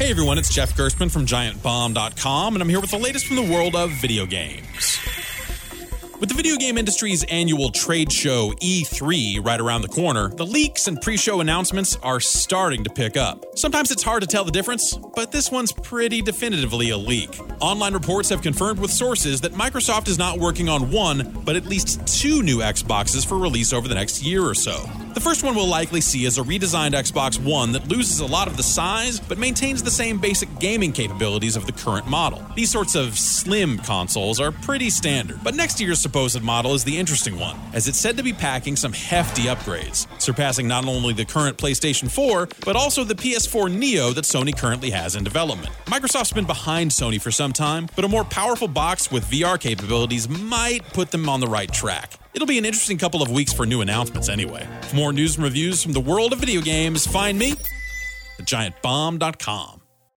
Hey everyone, it's Jeff Gerstmann from GiantBomb.com, and I'm here with the latest from the world of video games. With the video game industry's annual trade show E3 right around the corner, the leaks and pre show announcements are starting to pick up. Sometimes it's hard to tell the difference, but this one's pretty definitively a leak. Online reports have confirmed with sources that Microsoft is not working on one, but at least two new Xboxes for release over the next year or so. The first one we'll likely see is a redesigned Xbox One that loses a lot of the size but maintains the same basic gaming capabilities of the current model. These sorts of slim consoles are pretty standard, but next year's supposed model is the interesting one, as it's said to be packing some hefty upgrades, surpassing not only the current PlayStation 4, but also the PS4 Neo that Sony currently has in development. Microsoft's been behind Sony for some time, but a more powerful box with VR capabilities might put them on the right track. It'll be an interesting couple of weeks for new announcements anyway. For more news and reviews from the world of video games, find me at giantbomb.com.